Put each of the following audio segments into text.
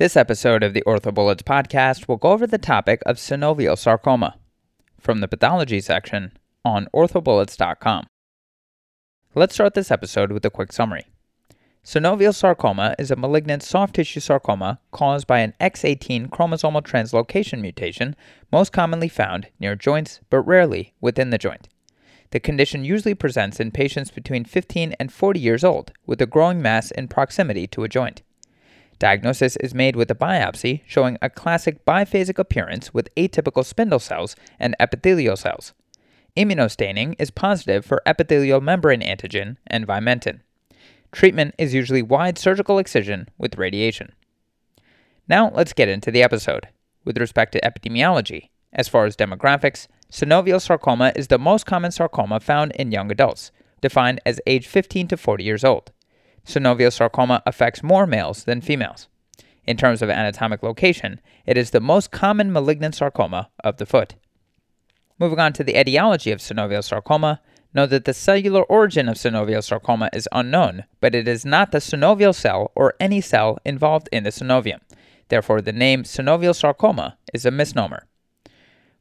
This episode of the OrthoBullets podcast will go over the topic of synovial sarcoma from the pathology section on orthobullets.com. Let's start this episode with a quick summary. Synovial sarcoma is a malignant soft tissue sarcoma caused by an X18 chromosomal translocation mutation, most commonly found near joints but rarely within the joint. The condition usually presents in patients between 15 and 40 years old with a growing mass in proximity to a joint. Diagnosis is made with a biopsy showing a classic biphasic appearance with atypical spindle cells and epithelial cells. Immunostaining is positive for epithelial membrane antigen and vimentin. Treatment is usually wide surgical excision with radiation. Now let's get into the episode. With respect to epidemiology, as far as demographics, synovial sarcoma is the most common sarcoma found in young adults, defined as age 15 to 40 years old synovial sarcoma affects more males than females. In terms of anatomic location, it is the most common malignant sarcoma of the foot. Moving on to the etiology of synovial sarcoma, know that the cellular origin of synovial sarcoma is unknown, but it is not the synovial cell or any cell involved in the synovium. Therefore, the name synovial sarcoma is a misnomer.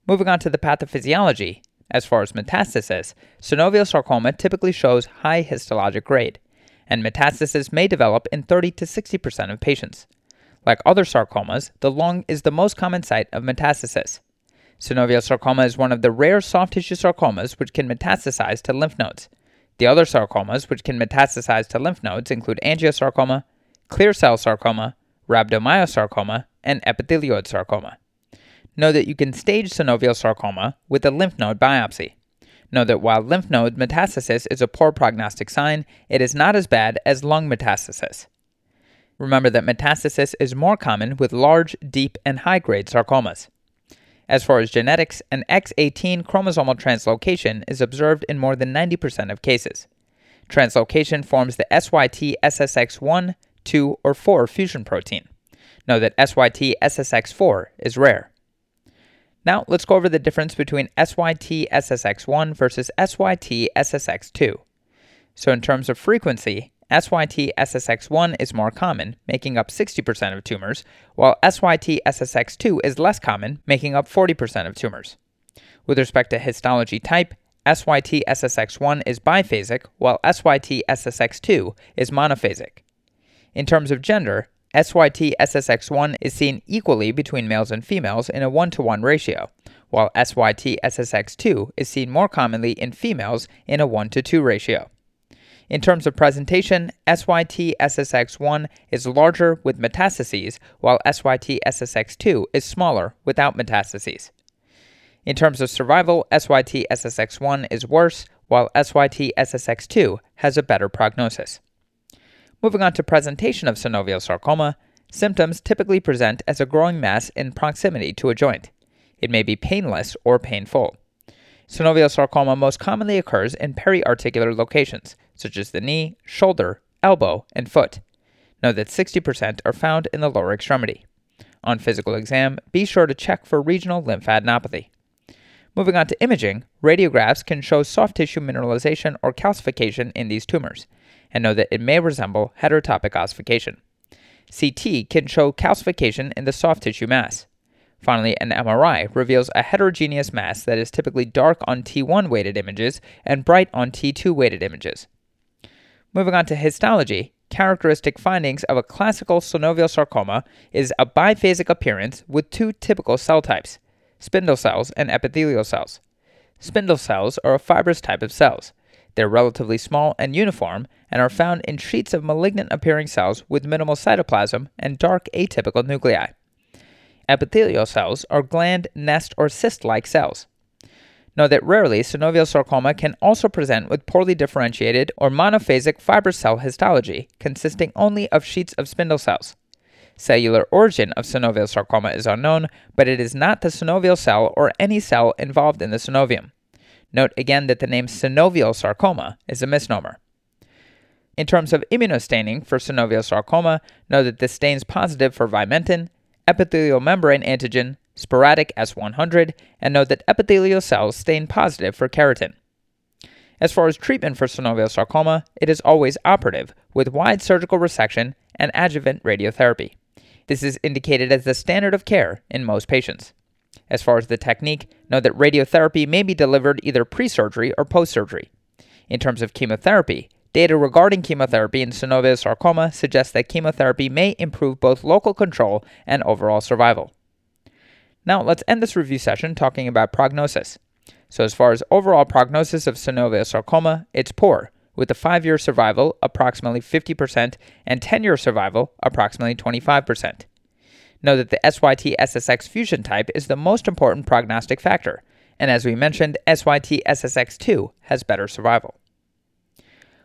Moving on to the pathophysiology, as far as metastasis, synovial sarcoma typically shows high histologic grade and metastasis may develop in 30 to 60% of patients. Like other sarcomas, the lung is the most common site of metastasis. Synovial sarcoma is one of the rare soft tissue sarcomas which can metastasize to lymph nodes. The other sarcomas which can metastasize to lymph nodes include angiosarcoma, clear cell sarcoma, rhabdomyosarcoma, and epithelioid sarcoma. Know that you can stage synovial sarcoma with a lymph node biopsy. Know that while lymph node metastasis is a poor prognostic sign, it is not as bad as lung metastasis. Remember that metastasis is more common with large, deep, and high grade sarcomas. As far as genetics, an X18 chromosomal translocation is observed in more than 90% of cases. Translocation forms the SYT SSX1, 2, or 4 fusion protein. Know that SYT SSX4 is rare. Now, let's go over the difference between SYT SSX1 versus SYT SSX2. So, in terms of frequency, SYT SSX1 is more common, making up 60% of tumors, while SYT SSX2 is less common, making up 40% of tumors. With respect to histology type, SYT SSX1 is biphasic, while SYT SSX2 is monophasic. In terms of gender, SYT SSX1 is seen equally between males and females in a 1 to 1 ratio, while SYT SSX2 is seen more commonly in females in a 1 to 2 ratio. In terms of presentation, SYT SSX1 is larger with metastases, while SYT SSX2 is smaller without metastases. In terms of survival, SYT SSX1 is worse, while SYT SSX2 has a better prognosis. Moving on to presentation of synovial sarcoma, symptoms typically present as a growing mass in proximity to a joint. It may be painless or painful. Synovial sarcoma most commonly occurs in periarticular locations, such as the knee, shoulder, elbow, and foot. Note that 60% are found in the lower extremity. On physical exam, be sure to check for regional lymphadenopathy. Moving on to imaging, radiographs can show soft tissue mineralization or calcification in these tumors and know that it may resemble heterotopic ossification. CT can show calcification in the soft tissue mass. Finally, an MRI reveals a heterogeneous mass that is typically dark on T1 weighted images and bright on T2 weighted images. Moving on to histology, characteristic findings of a classical synovial sarcoma is a biphasic appearance with two typical cell types spindle cells and epithelial cells. Spindle cells are a fibrous type of cells. They're relatively small and uniform and are found in sheets of malignant appearing cells with minimal cytoplasm and dark atypical nuclei. Epithelial cells are gland, nest, or cyst like cells. Know that rarely synovial sarcoma can also present with poorly differentiated or monophasic fibrous cell histology consisting only of sheets of spindle cells. Cellular origin of synovial sarcoma is unknown, but it is not the synovial cell or any cell involved in the synovium. Note again that the name synovial sarcoma is a misnomer. In terms of immunostaining for synovial sarcoma, note that this stains positive for vimentin, epithelial membrane antigen, sporadic S100, and note that epithelial cells stain positive for keratin. As far as treatment for synovial sarcoma, it is always operative, with wide surgical resection and adjuvant radiotherapy. This is indicated as the standard of care in most patients. As far as the technique, note that radiotherapy may be delivered either pre surgery or post surgery. In terms of chemotherapy, data regarding chemotherapy in synovial sarcoma suggests that chemotherapy may improve both local control and overall survival. Now, let's end this review session talking about prognosis. So, as far as overall prognosis of synovial sarcoma, it's poor, with a 5 year survival approximately 50% and 10 year survival approximately 25%. Know that the SYT SSX fusion type is the most important prognostic factor, and as we mentioned, SYT SSX2 has better survival.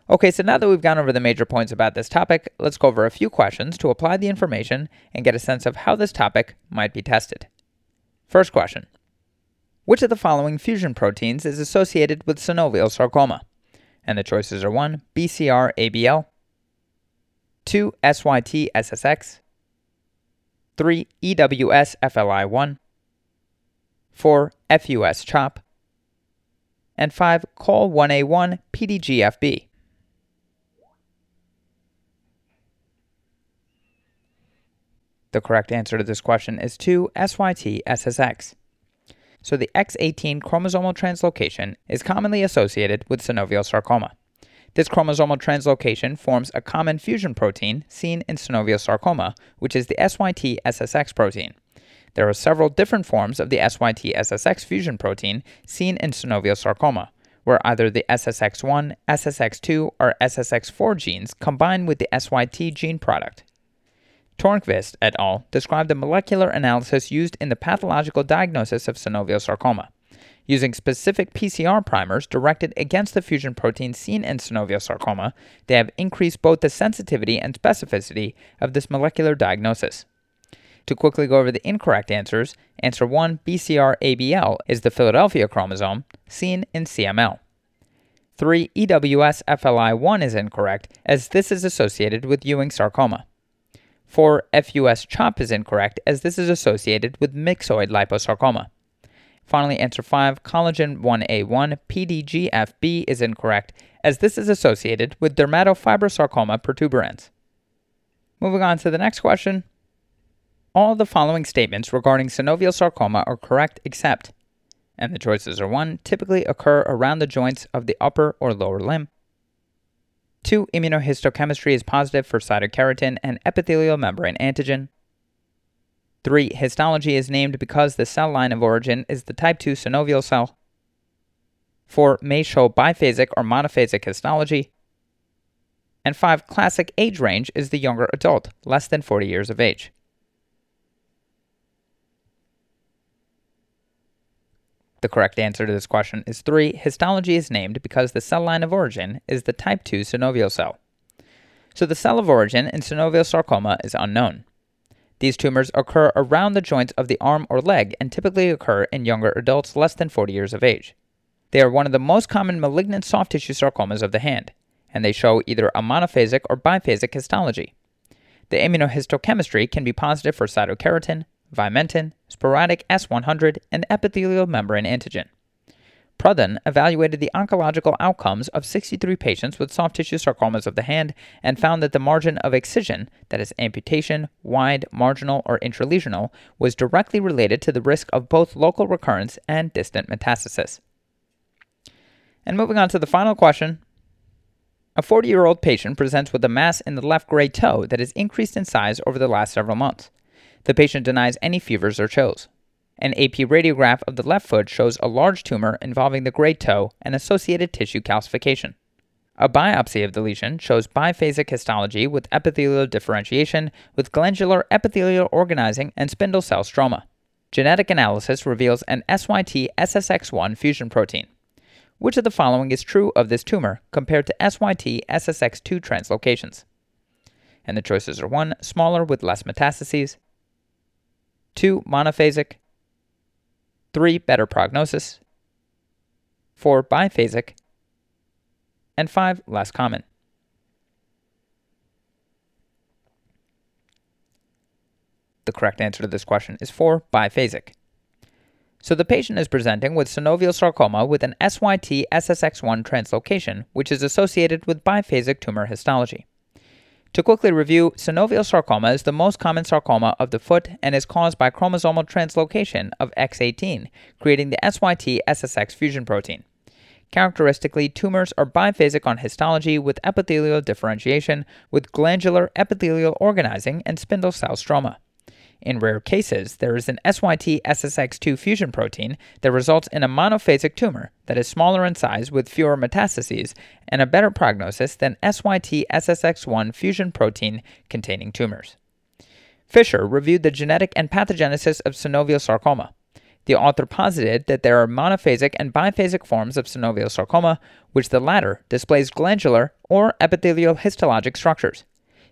Okay, so now that we've gone over the major points about this topic, let's go over a few questions to apply the information and get a sense of how this topic might be tested. First question Which of the following fusion proteins is associated with synovial sarcoma? And the choices are 1. BCR ABL, 2. SYT SSX, 3. EWS FLI1, 4. FUS CHOP, and 5. COL 1A1 PDGFB. The correct answer to this question is 2. SYT SSX. So the X18 chromosomal translocation is commonly associated with synovial sarcoma. This chromosomal translocation forms a common fusion protein seen in synovial sarcoma, which is the SYT SSX protein. There are several different forms of the SYT SSX fusion protein seen in synovial sarcoma, where either the SSX1, SSX2, or SSX4 genes combine with the SYT gene product. Tornqvist et al. described the molecular analysis used in the pathological diagnosis of synovial sarcoma using specific PCR primers directed against the fusion protein seen in synovial sarcoma, they have increased both the sensitivity and specificity of this molecular diagnosis. To quickly go over the incorrect answers, answer 1 BCR-ABL is the Philadelphia chromosome seen in CML. 3 EWS-FLI1 is incorrect as this is associated with Ewing sarcoma. 4 FUS CHOP is incorrect as this is associated with myxoid liposarcoma. Finally, answer 5, collagen 1A1 PDGFB is incorrect, as this is associated with dermatofibrosarcoma protuberans. Moving on to the next question. All the following statements regarding synovial sarcoma are correct except, and the choices are 1, typically occur around the joints of the upper or lower limb. 2. Immunohistochemistry is positive for cytokeratin and epithelial membrane antigen. 3. Histology is named because the cell line of origin is the type 2 synovial cell. 4. May show biphasic or monophasic histology. And 5. Classic age range is the younger adult, less than 40 years of age. The correct answer to this question is 3. Histology is named because the cell line of origin is the type 2 synovial cell. So the cell of origin in synovial sarcoma is unknown. These tumors occur around the joints of the arm or leg and typically occur in younger adults less than 40 years of age. They are one of the most common malignant soft tissue sarcomas of the hand, and they show either a monophasic or biphasic histology. The immunohistochemistry can be positive for cytokeratin, vimentin, sporadic S100, and epithelial membrane antigen. Pradhan evaluated the oncological outcomes of 63 patients with soft tissue sarcomas of the hand and found that the margin of excision, that is, amputation, wide, marginal, or intralesional, was directly related to the risk of both local recurrence and distant metastasis. And moving on to the final question. A 40 year old patient presents with a mass in the left great toe that has increased in size over the last several months. The patient denies any fevers or chills. An AP radiograph of the left foot shows a large tumor involving the great toe and associated tissue calcification. A biopsy of the lesion shows biphasic histology with epithelial differentiation with glandular epithelial organizing and spindle cell stroma. Genetic analysis reveals an SYT SSX1 fusion protein. Which of the following is true of this tumor compared to SYT SSX2 translocations? And the choices are 1. Smaller with less metastases, 2. Monophasic, 3. Better prognosis. 4. Biphasic. And 5. Less common. The correct answer to this question is 4. Biphasic. So the patient is presenting with synovial sarcoma with an SYT SSX1 translocation, which is associated with biphasic tumor histology. To quickly review, synovial sarcoma is the most common sarcoma of the foot and is caused by chromosomal translocation of X18, creating the SYT SSX fusion protein. Characteristically, tumors are biphasic on histology with epithelial differentiation, with glandular epithelial organizing and spindle cell stroma. In rare cases, there is an SYT SSX2 fusion protein that results in a monophasic tumor that is smaller in size with fewer metastases and a better prognosis than SYT SSX1 fusion protein containing tumors. Fisher reviewed the genetic and pathogenesis of synovial sarcoma. The author posited that there are monophasic and biphasic forms of synovial sarcoma, which the latter displays glandular or epithelial histologic structures.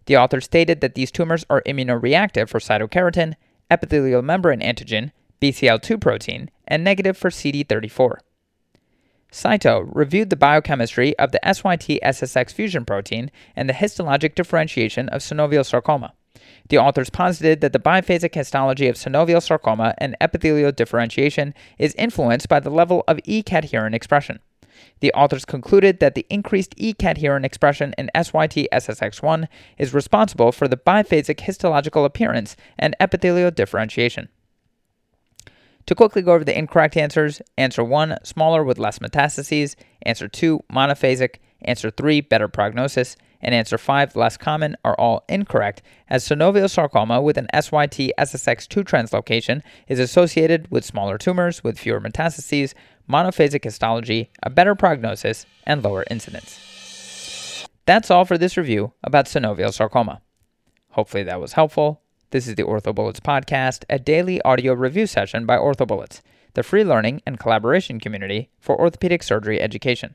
The author stated that these tumors are immunoreactive for cytokeratin, epithelial membrane antigen, BCL2 protein, and negative for CD34. Saito reviewed the biochemistry of the SYT SSX fusion protein and the histologic differentiation of synovial sarcoma. The authors posited that the biphasic histology of synovial sarcoma and epithelial differentiation is influenced by the level of E-cadherin expression. The authors concluded that the increased E-cadherin expression in SYT SSX1 is responsible for the biphasic histological appearance and epithelial differentiation. To quickly go over the incorrect answers, answer 1, smaller with less metastases, answer 2, monophasic, answer 3, better prognosis, and answer 5, the less common, are all incorrect, as synovial sarcoma with an SYT SSX2 translocation is associated with smaller tumors with fewer metastases, monophasic histology, a better prognosis, and lower incidence. That's all for this review about synovial sarcoma. Hopefully that was helpful. This is the OrthoBullets podcast, a daily audio review session by OrthoBullets, the free learning and collaboration community for orthopedic surgery education.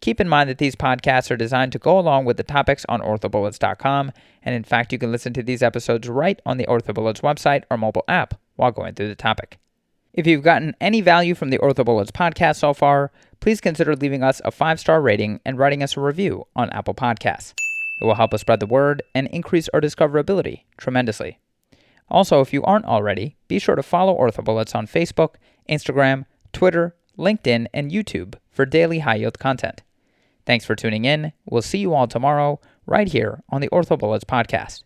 Keep in mind that these podcasts are designed to go along with the topics on orthobullets.com, and in fact, you can listen to these episodes right on the OrthoBullets website or mobile app while going through the topic. If you've gotten any value from the OrthoBullets podcast so far, please consider leaving us a five star rating and writing us a review on Apple Podcasts. It will help us spread the word and increase our discoverability tremendously. Also, if you aren't already, be sure to follow OrthoBullets on Facebook, Instagram, Twitter, LinkedIn, and YouTube for daily high yield content. Thanks for tuning in. We'll see you all tomorrow, right here on the OrthoBullets podcast.